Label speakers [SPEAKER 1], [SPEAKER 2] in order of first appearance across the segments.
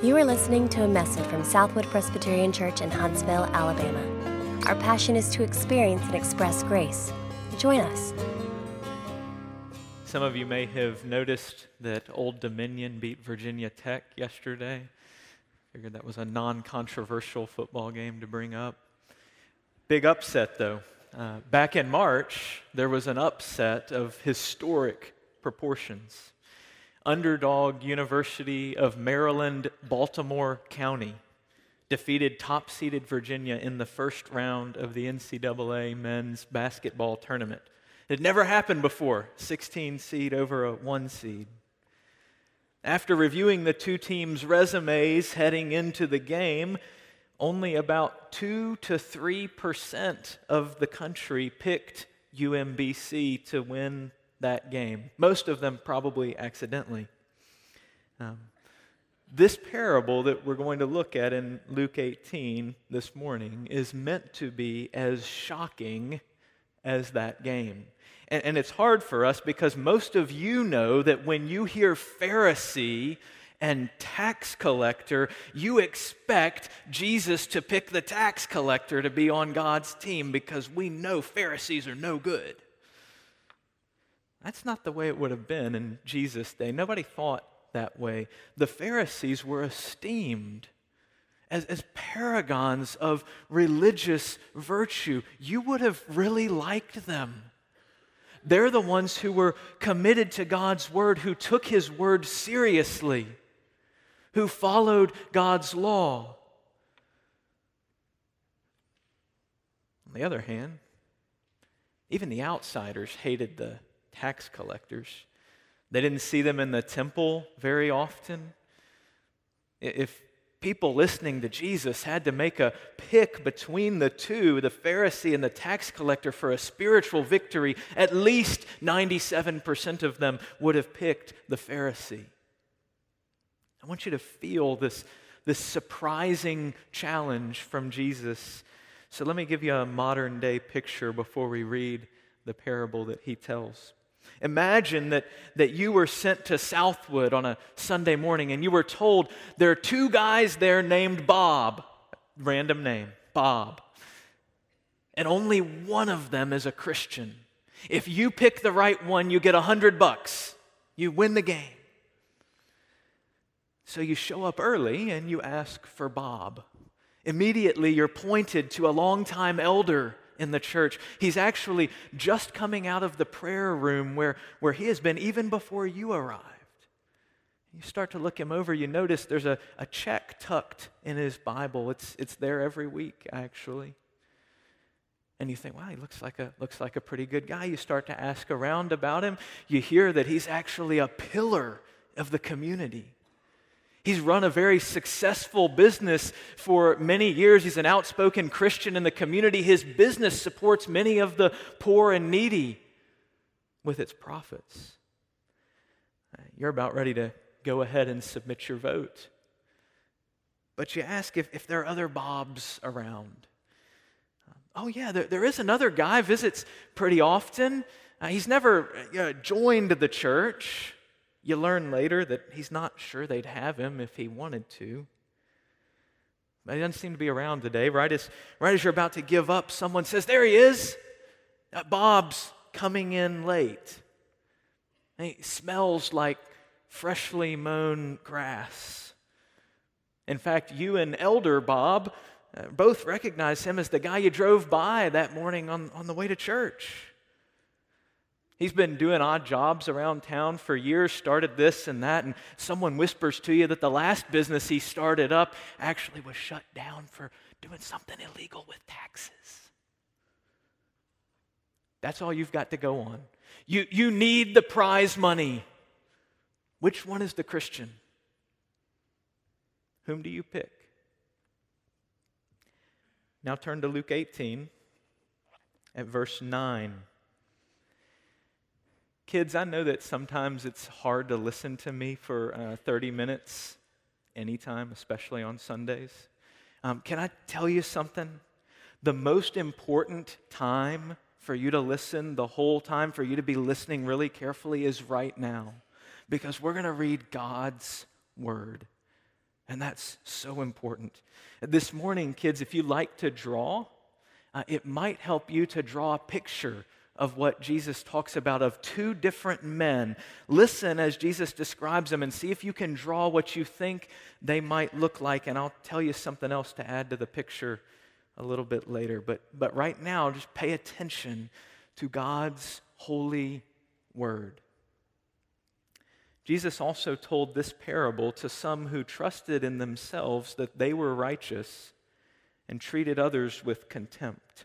[SPEAKER 1] You are listening to a message from Southwood Presbyterian Church in Huntsville, Alabama. Our passion is to experience and express grace. Join us.
[SPEAKER 2] Some of you may have noticed that Old Dominion beat Virginia Tech yesterday. Figured that was a non controversial football game to bring up. Big upset, though. Uh, back in March, there was an upset of historic proportions. Underdog University of Maryland, Baltimore County defeated top seeded Virginia in the first round of the NCAA men's basketball tournament. It had never happened before 16 seed over a 1 seed. After reviewing the two teams' resumes heading into the game, only about 2 to 3% of the country picked UMBC to win that game. Most of them probably accidentally. Um, this parable that we're going to look at in Luke 18 this morning is meant to be as shocking as that game. And, and it's hard for us because most of you know that when you hear Pharisee and tax collector, you expect Jesus to pick the tax collector to be on God's team because we know Pharisees are no good. That's not the way it would have been in Jesus' day. Nobody thought that way. The Pharisees were esteemed as, as paragons of religious virtue. You would have really liked them. They're the ones who were committed to God's word, who took his word seriously, who followed God's law. On the other hand, even the outsiders hated the tax collectors. They didn't see them in the temple very often. If people listening to Jesus had to make a pick between the two, the Pharisee and the tax collector, for a spiritual victory, at least 97% of them would have picked the Pharisee. I want you to feel this, this surprising challenge from Jesus. So let me give you a modern day picture before we read the parable that he tells. Imagine that, that you were sent to Southwood on a Sunday morning and you were told there are two guys there named Bob, random name, Bob. And only one of them is a Christian. If you pick the right one, you get a hundred bucks. You win the game. So you show up early and you ask for Bob. Immediately, you're pointed to a longtime elder in the church. He's actually just coming out of the prayer room where, where he has been even before you arrived. You start to look him over, you notice there's a, a check tucked in his Bible. It's, it's there every week, actually. And you think, wow, he looks like, a, looks like a pretty good guy. You start to ask around about him. You hear that he's actually a pillar of the community. He's run a very successful business for many years. He's an outspoken Christian in the community. His business supports many of the poor and needy with its profits. You're about ready to go ahead and submit your vote. But you ask if, if there are other Bobs around. Oh, yeah, there, there is another guy, visits pretty often. Uh, he's never uh, joined the church. You learn later that he's not sure they'd have him if he wanted to. But he doesn't seem to be around today. Right as, right as you're about to give up, someone says, There he is. Bob's coming in late. And he smells like freshly mown grass. In fact, you and Elder Bob uh, both recognize him as the guy you drove by that morning on, on the way to church. He's been doing odd jobs around town for years, started this and that, and someone whispers to you that the last business he started up actually was shut down for doing something illegal with taxes. That's all you've got to go on. You, you need the prize money. Which one is the Christian? Whom do you pick? Now turn to Luke 18 at verse 9. Kids, I know that sometimes it's hard to listen to me for uh, 30 minutes anytime, especially on Sundays. Um, can I tell you something? The most important time for you to listen, the whole time for you to be listening really carefully, is right now because we're going to read God's Word. And that's so important. This morning, kids, if you like to draw, uh, it might help you to draw a picture of what Jesus talks about of two different men. Listen as Jesus describes them and see if you can draw what you think they might look like. And I'll tell you something else to add to the picture a little bit later. But, but right now, just pay attention to God's holy word. Jesus also told this parable to some who trusted in themselves that they were righteous and treated others with contempt.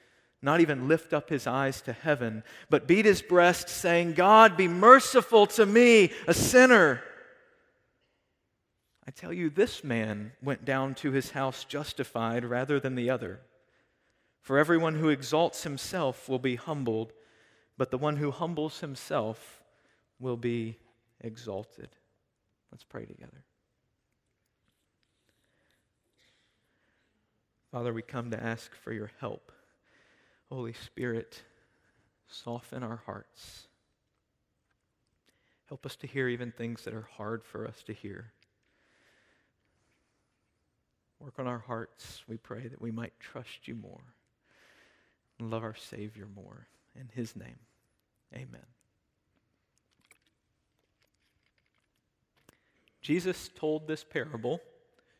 [SPEAKER 2] not even lift up his eyes to heaven, but beat his breast, saying, God, be merciful to me, a sinner. I tell you, this man went down to his house justified rather than the other. For everyone who exalts himself will be humbled, but the one who humbles himself will be exalted. Let's pray together. Father, we come to ask for your help. Holy Spirit, soften our hearts. Help us to hear even things that are hard for us to hear. Work on our hearts, we pray, that we might trust you more and love our Savior more. In his name, amen. Jesus told this parable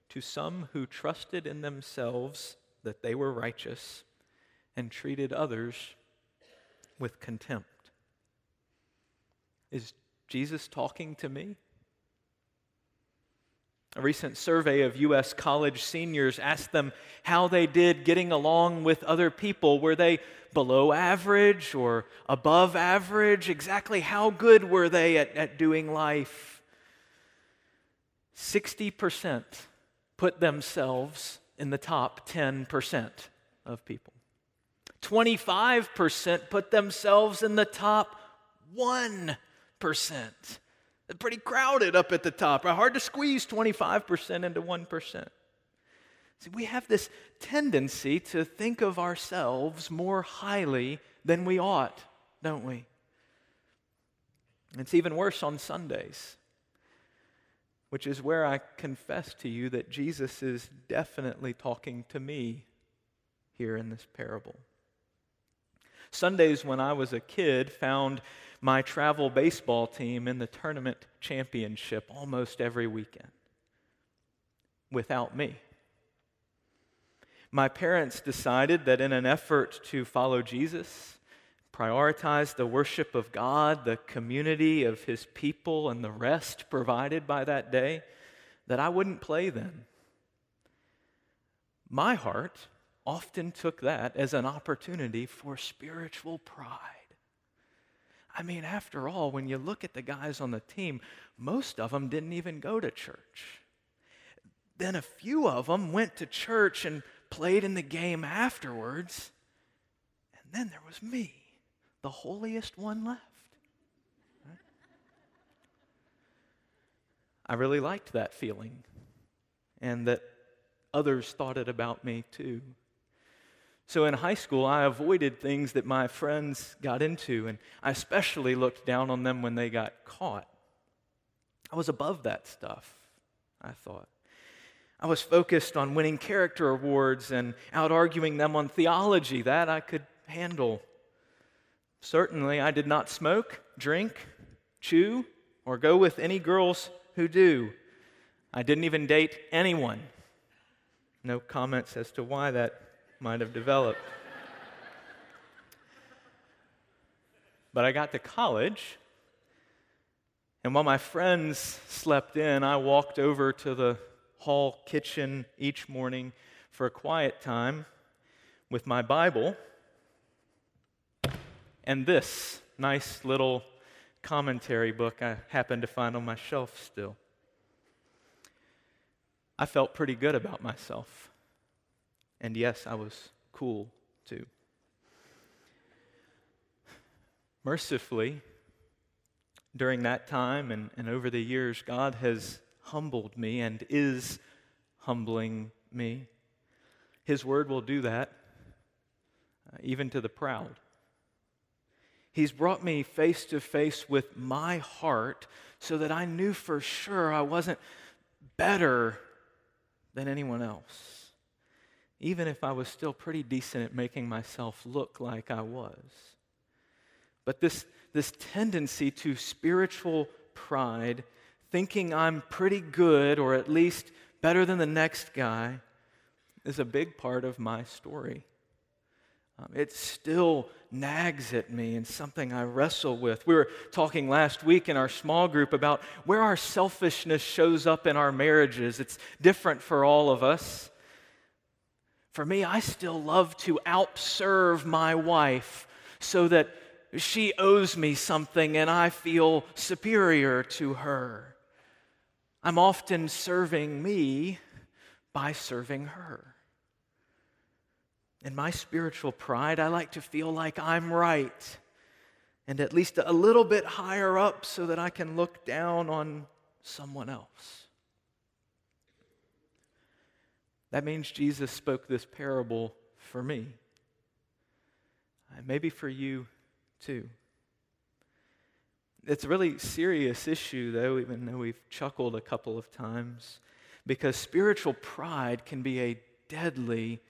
[SPEAKER 2] to some who trusted in themselves that they were righteous and treated others with contempt. Is Jesus talking to me? A recent survey of U.S. college seniors asked them how they did getting along with other people. Were they below average or above average? Exactly how good were they at, at doing life? 60% put themselves in the top 10% of people. 25% put themselves in the top 1%. They're pretty crowded up at the top. Hard to squeeze 25% into 1%. See, we have this tendency to think of ourselves more highly than we ought, don't we? It's even worse on Sundays, which is where I confess to you that Jesus is definitely talking to me here in this parable. Sundays when I was a kid found my travel baseball team in the tournament championship almost every weekend without me. My parents decided that in an effort to follow Jesus, prioritize the worship of God, the community of his people, and the rest provided by that day, that I wouldn't play then. My heart often took that as an opportunity for spiritual pride. I mean, after all, when you look at the guys on the team, most of them didn't even go to church. Then a few of them went to church and played in the game afterwards. And then there was me, the holiest one left. I really liked that feeling, and that others thought it about me too. So in high school, I avoided things that my friends got into, and I especially looked down on them when they got caught. I was above that stuff, I thought. I was focused on winning character awards and out arguing them on theology. That I could handle. Certainly, I did not smoke, drink, chew, or go with any girls who do. I didn't even date anyone. No comments as to why that might have developed. but I got to college, and while my friends slept in, I walked over to the hall kitchen each morning for a quiet time with my Bible and this nice little commentary book I happened to find on my shelf still. I felt pretty good about myself. And yes, I was cool too. Mercifully, during that time and, and over the years, God has humbled me and is humbling me. His word will do that, uh, even to the proud. He's brought me face to face with my heart so that I knew for sure I wasn't better than anyone else, even if I was still pretty decent at making myself look like I was. But this, this tendency to spiritual pride, thinking I'm pretty good or at least better than the next guy, is a big part of my story. Um, it still nags at me and something I wrestle with. We were talking last week in our small group about where our selfishness shows up in our marriages. It's different for all of us. For me, I still love to outserve my wife so that she owes me something and I feel superior to her. I'm often serving me by serving her. In my spiritual pride, I like to feel like I'm right and at least a little bit higher up so that I can look down on someone else. That means Jesus spoke this parable for me. Uh, maybe for you too. It's a really serious issue, though, even though we've chuckled a couple of times, because spiritual pride can be a deadly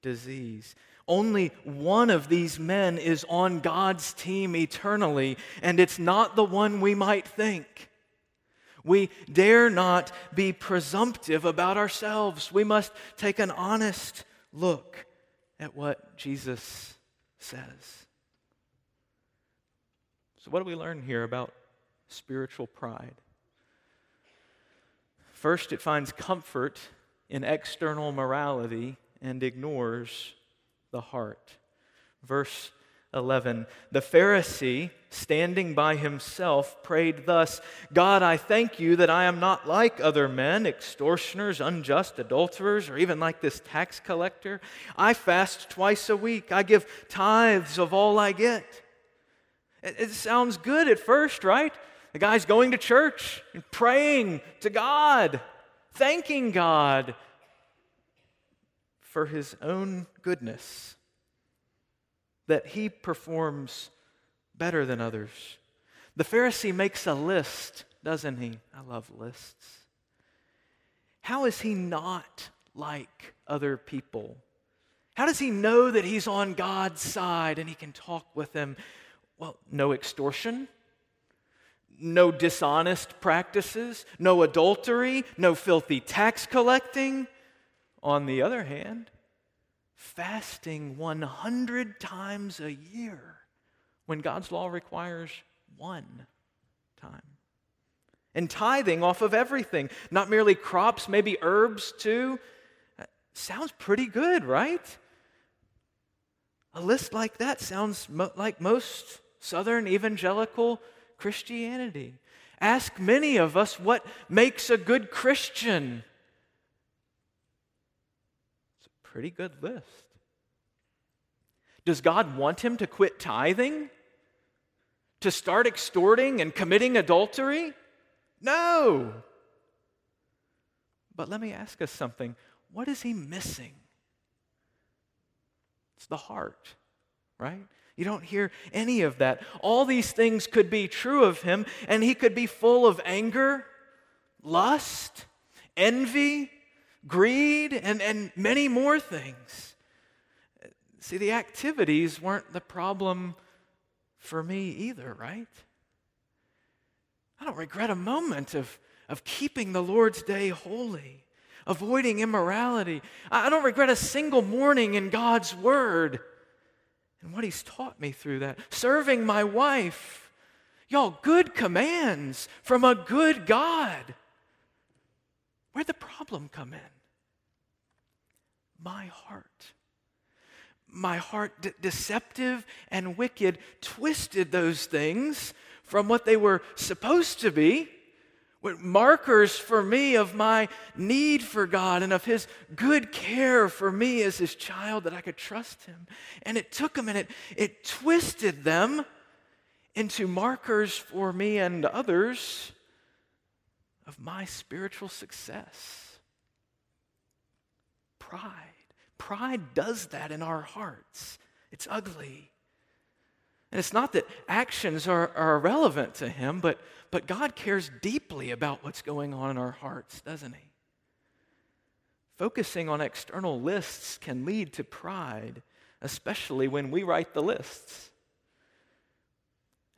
[SPEAKER 2] disease. Only one of these men is on God's team eternally, and it's not the one we might think. We dare not be presumptive about ourselves. We must take an honest look at what Jesus says. So, what do we learn here about spiritual pride? First, it finds comfort in external morality and ignores the heart. Verse 11 The Pharisee, standing by himself, prayed thus God, I thank you that I am not like other men, extortioners, unjust, adulterers, or even like this tax collector. I fast twice a week, I give tithes of all I get. It, it sounds good at first, right? The guy's going to church and praying to God, thanking God for his own goodness, that he performs better than others. The Pharisee makes a list, doesn't he? I love lists. How is he not like other people? How does he know that he's on God's side and he can talk with them well, no extortion, no dishonest practices, no adultery, no filthy tax collecting. On the other hand, fasting 100 times a year when God's law requires one time. And tithing off of everything, not merely crops, maybe herbs too. Uh, sounds pretty good, right? A list like that sounds mo- like most Southern evangelical Christianity. Ask many of us what makes a good Christian. It's a pretty good list. Does God want him to quit tithing? To start extorting and committing adultery? No. But let me ask us something. What is he missing? It's the heart, right? You don't hear any of that. All these things could be true of him, and he could be full of anger, lust, envy, greed, and, and many more things. See, the activities weren't the problem for me either, right? I don't regret a moment of, of keeping the Lord's day holy, avoiding immorality. I don't regret a single morning in God's Word and what he's taught me through that. Serving my wife. Y'all, good commands from a good God. Where'd the problem come in? My heart. My heart, de- deceptive and wicked, twisted those things from what they were supposed to be, markers for me of my need for God and of His good care for me as His child that I could trust Him. And it took them and it, it twisted them into markers for me and others of my spiritual success. Pride. Pride does that in our hearts. It's ugly. And it's not that actions are, are irrelevant to Him, but, but God cares deeply about what's going on in our hearts, doesn't He? Focusing on external lists can lead to pride, especially when we write the lists.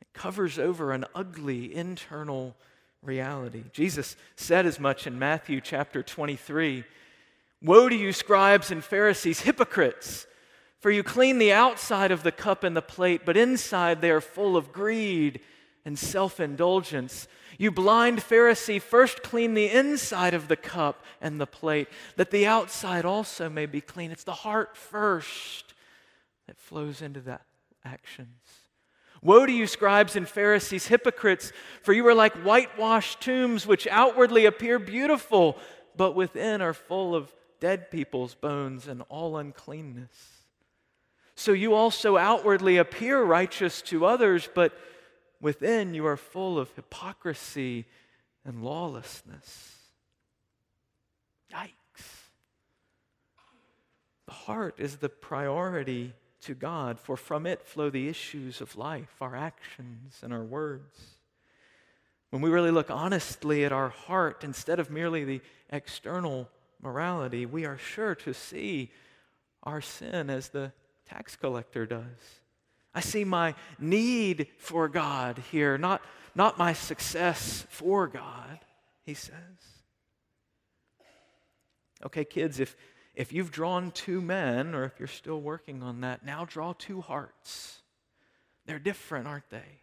[SPEAKER 2] It covers over an ugly internal reality. Jesus said as much in Matthew chapter 23 Woe to you, scribes and Pharisees, hypocrites! For you clean the outside of the cup and the plate, but inside they are full of greed and self indulgence. You blind Pharisee, first clean the inside of the cup and the plate, that the outside also may be clean. It's the heart first that flows into the actions. Woe to you, scribes and Pharisees, hypocrites, for you are like whitewashed tombs, which outwardly appear beautiful, but within are full of dead people's bones and all uncleanness. So you also outwardly appear righteous to others, but within you are full of hypocrisy and lawlessness. Yikes. The heart is the priority to God, for from it flow the issues of life, our actions and our words. When we really look honestly at our heart instead of merely the external morality, we are sure to see our sin as the tax collector does. I see my need for God here, not, not my success for God, he says. Okay, kids, if, if you've drawn two men, or if you're still working on that, now draw two hearts. They're different, aren't they?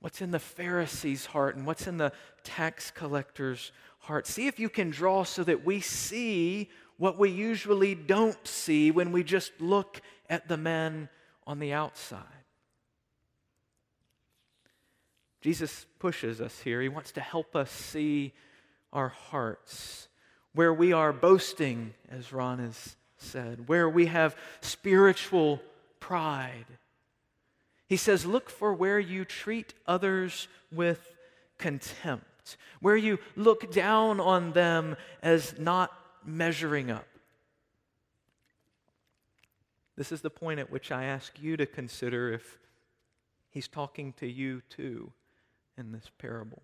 [SPEAKER 2] What's in the Pharisee's heart and what's in the tax collector's heart? See if you can draw so that we see what we usually don't see when we just look at the men on the outside. Jesus pushes us here. He wants to help us see our hearts, where we are boasting, as Ron has said, where we have spiritual pride. He says, Look for where you treat others with contempt, where you look down on them as not measuring up. This is the point at which I ask you to consider if he's talking to you too in this parable.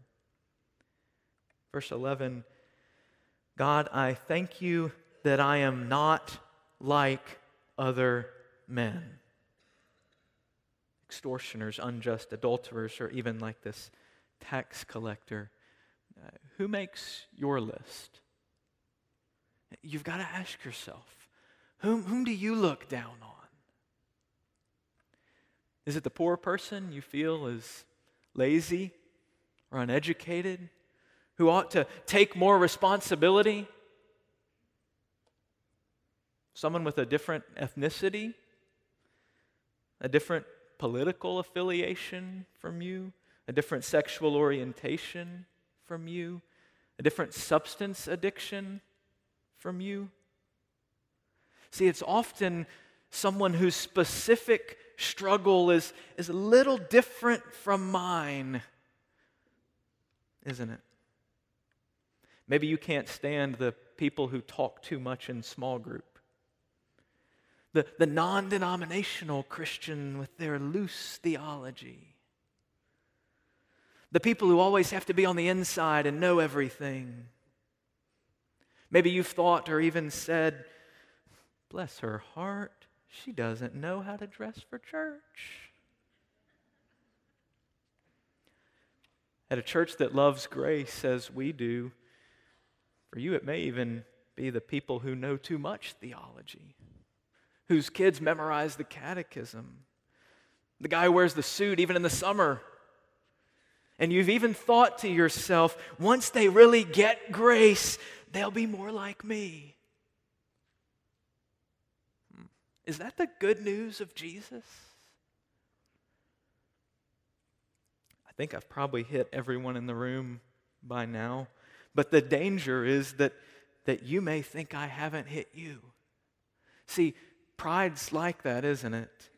[SPEAKER 2] Verse 11 God, I thank you that I am not like other men. Extortioners, unjust adulterers, or even like this tax collector. Uh, who makes your list? You've got to ask yourself whom, whom do you look down on? Is it the poor person you feel is lazy or uneducated, who ought to take more responsibility? Someone with a different ethnicity, a different political affiliation from you, a different sexual orientation from you, a different substance addiction from you? See, it's often someone whose specific struggle is, is a little different from mine, isn't it? Maybe you can't stand the people who talk too much in small group. The, the non denominational Christian with their loose theology. The people who always have to be on the inside and know everything. Maybe you've thought or even said, Bless her heart, she doesn't know how to dress for church. At a church that loves grace as we do, for you it may even be the people who know too much theology, whose kids memorize the catechism, the guy who wears the suit even in the summer. And you've even thought to yourself, once they really get grace, they'll be more like me. Is that the good news of Jesus? I think I've probably hit everyone in the room by now, but the danger is that, that you may think I haven't hit you. See, pride's like that, isn't it?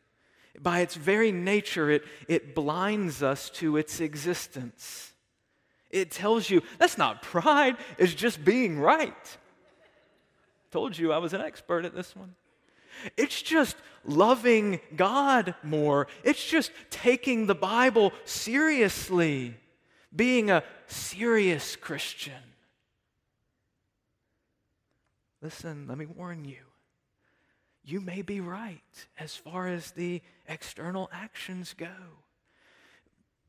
[SPEAKER 2] By its very nature, it, it blinds us to its existence. It tells you that's not pride, it's just being right. Told you I was an expert at this one. It's just loving God more. It's just taking the Bible seriously, being a serious Christian. Listen, let me warn you. You may be right as far as the external actions go,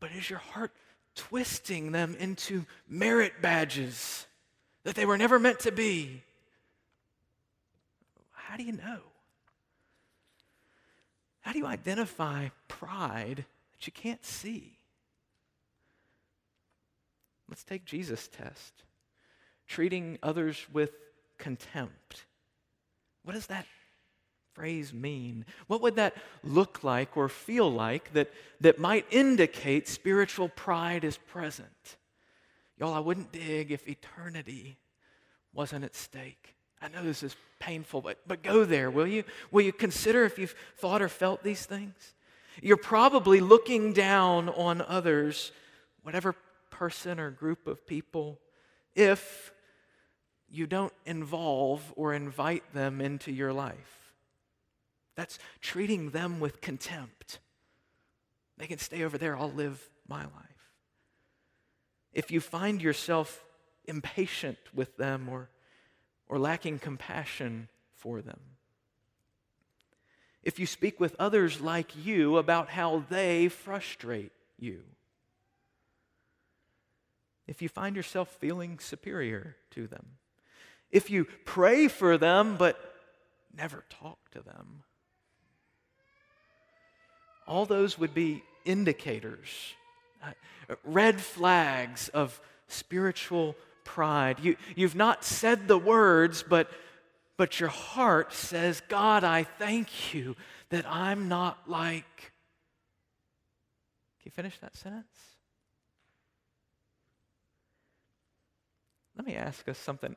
[SPEAKER 2] but is your heart twisting them into merit badges that they were never meant to be? How do you know? How do you identify pride that you can't see? Let's take Jesus' test. Treating others with contempt. What does that phrase mean? What would that look like or feel like that, that might indicate spiritual pride is present? Y'all, I wouldn't dig if eternity wasn't at stake. I know this is painful, but, but go there, will you? Will you consider if you've thought or felt these things? You're probably looking down on others, whatever person or group of people, if you don't involve or invite them into your life. That's treating them with contempt. They can stay over there, I'll live my life. If you find yourself impatient with them or or lacking compassion for them. If you speak with others like you about how they frustrate you. If you find yourself feeling superior to them. If you pray for them but never talk to them. All those would be indicators, uh, red flags of spiritual pride. You, you've not said the words, but, but your heart says, God, I thank you that I'm not like. Can you finish that sentence? Let me ask us something.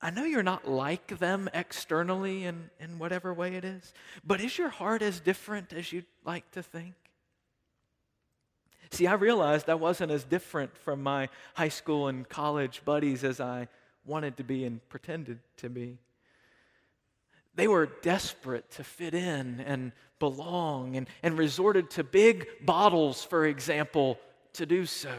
[SPEAKER 2] I know you're not like them externally in, in whatever way it is, but is your heart as different as you'd like to think? See, I realized I wasn't as different from my high school and college buddies as I wanted to be and pretended to be. They were desperate to fit in and belong and, and resorted to big bottles, for example, to do so.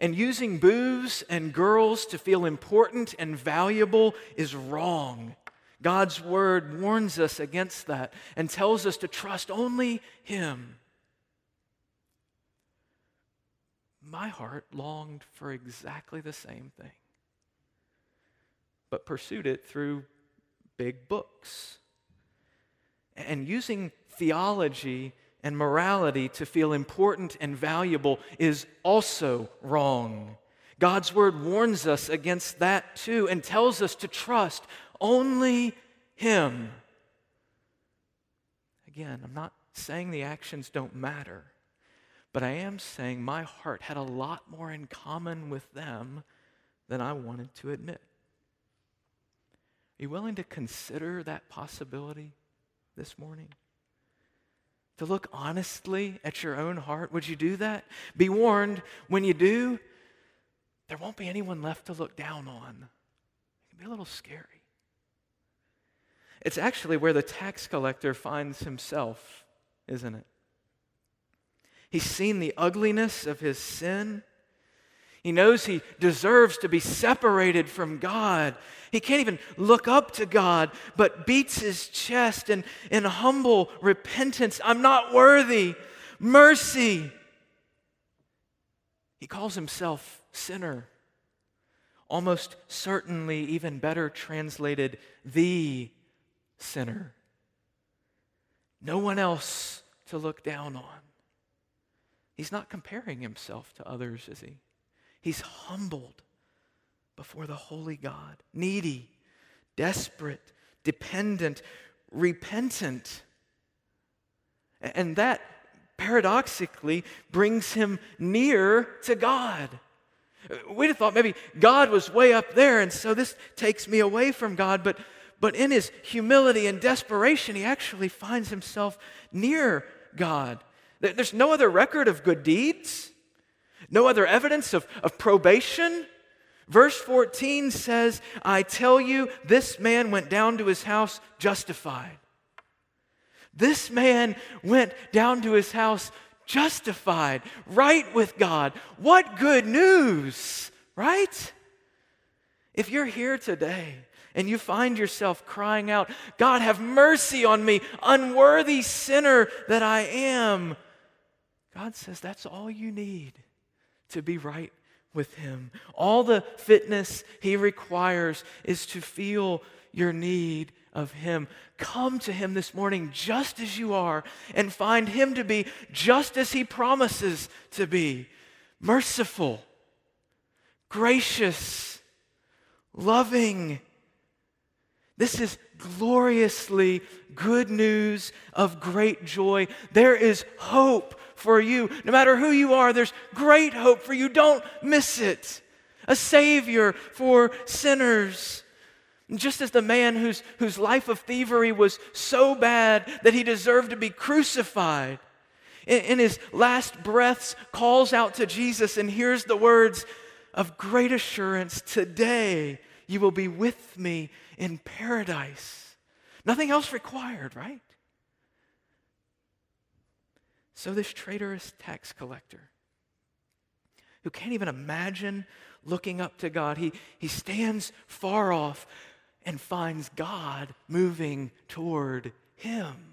[SPEAKER 2] And using booze and girls to feel important and valuable is wrong. God's word warns us against that and tells us to trust only Him. my heart longed for exactly the same thing, but pursued it through big books. And using theology and morality to feel important and valuable is also wrong. God's word warns us against that too and tells us to trust only Him. Again, I'm not saying the actions don't matter. But I am saying my heart had a lot more in common with them than I wanted to admit. Are you willing to consider that possibility this morning? To look honestly at your own heart? Would you do that? Be warned, when you do, there won't be anyone left to look down on. It can be a little scary. It's actually where the tax collector finds himself, isn't it? He's seen the ugliness of his sin. He knows he deserves to be separated from God. He can't even look up to God, but beats his chest in, in humble repentance. I'm not worthy. Mercy. He calls himself sinner. Almost certainly, even better translated, the sinner. No one else to look down on. He's not comparing himself to others, is he? He's humbled before the holy God, needy, desperate, dependent, repentant. And that paradoxically brings him near to God. We'd have thought maybe God was way up there, and so this takes me away from God. But, but in his humility and desperation, he actually finds himself near God. There's no other record of good deeds, no other evidence of, of probation. Verse 14 says, I tell you, this man went down to his house justified. This man went down to his house justified, right with God. What good news, right? If you're here today and you find yourself crying out, God, have mercy on me, unworthy sinner that I am, God says that's all you need to be right with Him. All the fitness He requires is to feel your need of Him. Come to Him this morning just as you are and find Him to be just as He promises to be merciful, gracious, loving. This is gloriously good news of great joy. There is hope for you. No matter who you are, there's great hope for you. Don't miss it. A Savior for sinners. Just as the man whose, whose life of thievery was so bad that he deserved to be crucified, in, in his last breaths calls out to Jesus and hears the words of great assurance Today you will be with me in paradise. Nothing else required, right? So, this traitorous tax collector, who can't even imagine looking up to God, he, he stands far off and finds God moving toward him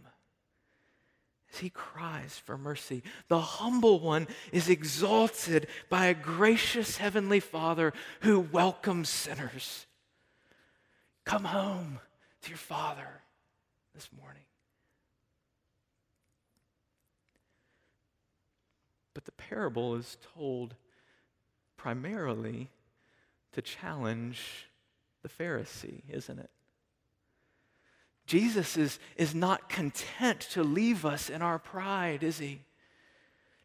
[SPEAKER 2] as he cries for mercy. The humble one is exalted by a gracious heavenly Father who welcomes sinners. Come home to your Father this morning. But the parable is told primarily to challenge the Pharisee, isn't it? Jesus is, is not content to leave us in our pride, is he?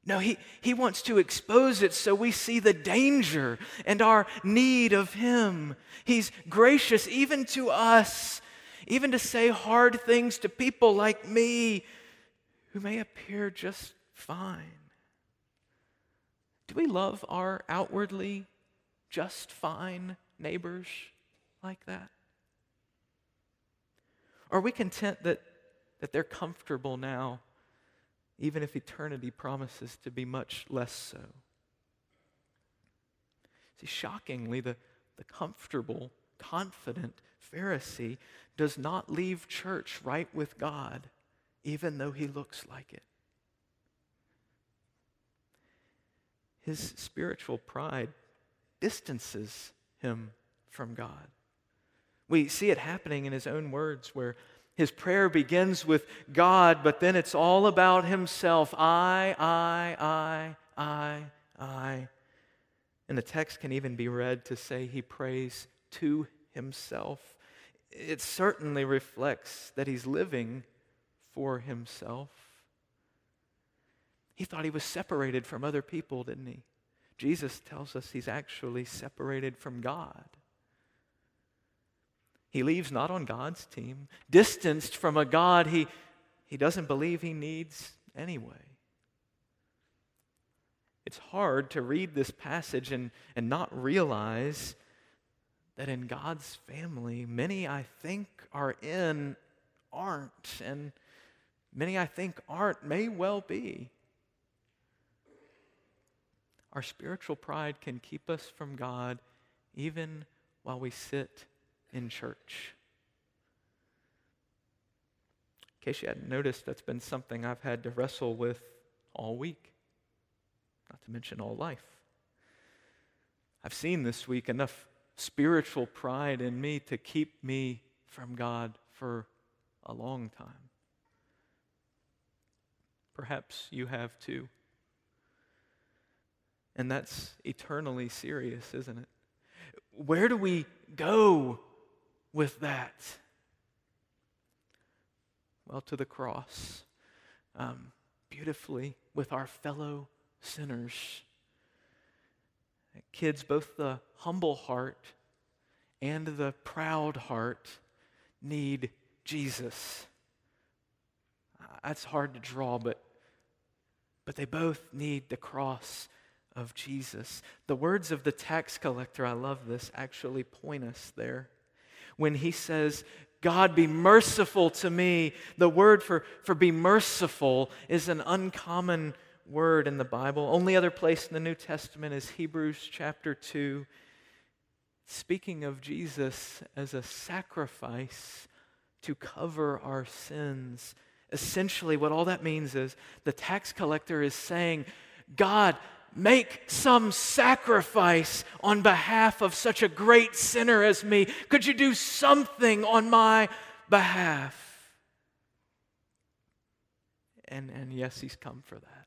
[SPEAKER 2] No, he, he wants to expose it so we see the danger and our need of him. He's gracious even to us, even to say hard things to people like me who may appear just fine. Do we love our outwardly just fine neighbors like that? Are we content that, that they're comfortable now, even if eternity promises to be much less so? See, shockingly, the, the comfortable, confident Pharisee does not leave church right with God, even though he looks like it. His spiritual pride distances him from God. We see it happening in his own words, where his prayer begins with God, but then it's all about himself. I, I, I, I, I. And the text can even be read to say he prays to himself. It certainly reflects that he's living for himself. He thought he was separated from other people, didn't he? Jesus tells us he's actually separated from God. He leaves not on God's team, distanced from a God he, he doesn't believe he needs anyway. It's hard to read this passage and, and not realize that in God's family, many I think are in aren't, and many I think aren't may well be. Our spiritual pride can keep us from God even while we sit in church. In case you hadn't noticed, that's been something I've had to wrestle with all week, not to mention all life. I've seen this week enough spiritual pride in me to keep me from God for a long time. Perhaps you have too. And that's eternally serious, isn't it? Where do we go with that? Well, to the cross, um, beautifully with our fellow sinners. Kids, both the humble heart and the proud heart need Jesus. That's hard to draw, but, but they both need the cross of Jesus. The words of the tax collector, I love this, actually point us there. When he says, God, be merciful to me, the word for, for be merciful is an uncommon word in the Bible. Only other place in the New Testament is Hebrews chapter 2, speaking of Jesus as a sacrifice to cover our sins. Essentially, what all that means is the tax collector is saying, God, make some sacrifice on behalf of such a great sinner as me? Could you do something on my behalf? And, and yes, he's come for that.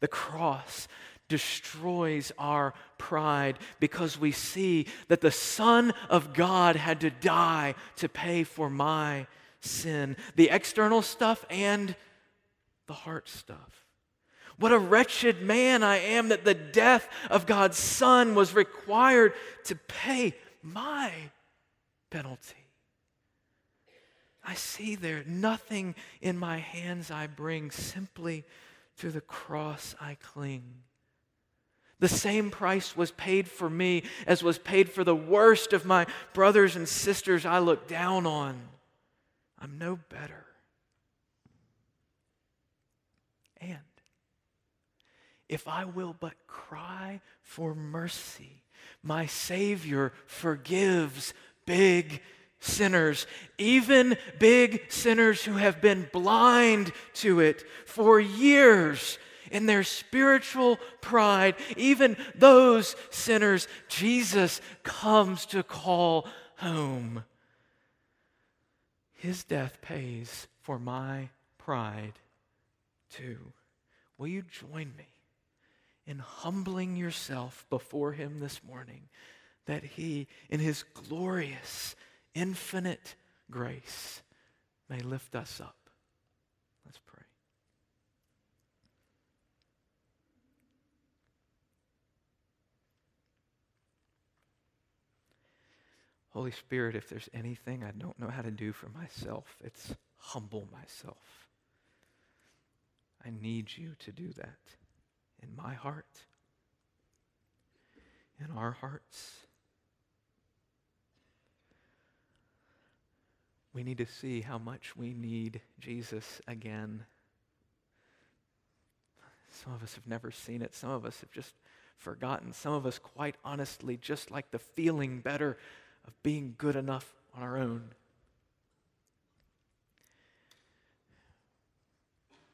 [SPEAKER 2] The cross destroys our pride because we see that the Son of God had to die to pay for my sin, the external stuff and the heart stuff. What a wretched man I am that the death of God's Son was required to pay my penalty. I see there nothing in my hands I bring, simply to the cross I cling. The same price was paid for me as was paid for the worst of my brothers and sisters I look down on. I'm no better. And if I will but cry for mercy, my Savior forgives big sinners, even big sinners who have been blind to it for years in their spiritual pride, even those sinners, Jesus comes to call home. His death pays for my pride too. Will you join me? In humbling yourself before Him this morning, that He, in His glorious, infinite grace, may lift us up. Let's pray. Holy Spirit, if there's anything I don't know how to do for myself, it's humble myself. I need you to do that in my heart, in our hearts. We need to see how much we need Jesus again. Some of us have never seen it. Some of us have just forgotten. Some of us, quite honestly, just like the feeling better of being good enough on our own.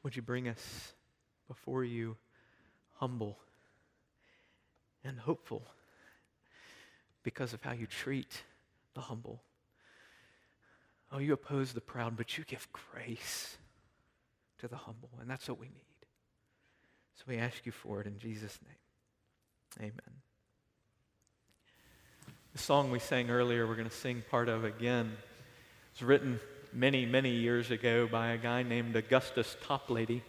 [SPEAKER 2] Would you bring us before you? Humble and hopeful because of how you treat the humble. Oh, you oppose the proud, but you give grace to the humble, and that's what we need. So we ask you for it in Jesus' name. Amen. The song we sang earlier, we're going to sing part of again. It's written many, many years ago by a guy named Augustus Toplady.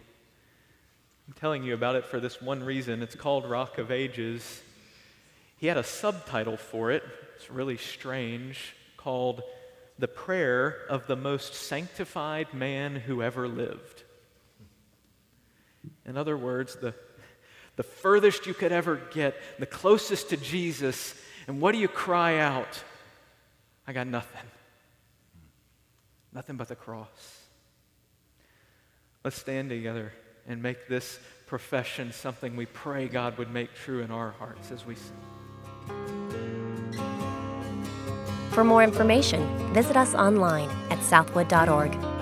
[SPEAKER 2] I'm telling you about it for this one reason. It's called Rock of Ages. He had a subtitle for it, it's really strange, called The Prayer of the Most Sanctified Man Who Ever Lived. In other words, the, the furthest you could ever get, the closest to Jesus, and what do you cry out? I got nothing. Nothing but the cross. Let's stand together and make this profession something we pray God would make true in our hearts as we sing.
[SPEAKER 1] For more information, visit us online at southwood.org.